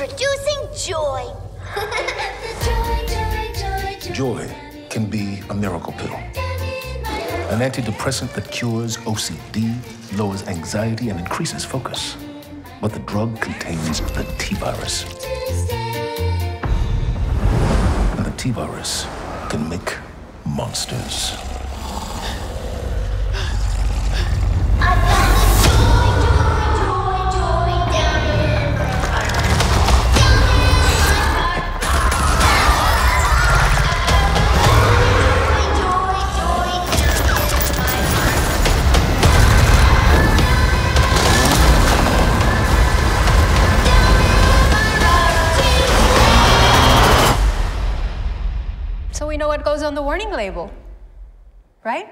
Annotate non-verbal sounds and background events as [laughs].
Introducing Joy. [laughs] Joy can be a miracle pill. An antidepressant that cures OCD, lowers anxiety, and increases focus. But the drug contains the T virus. And the T virus can make monsters. We know what goes on the warning label, right?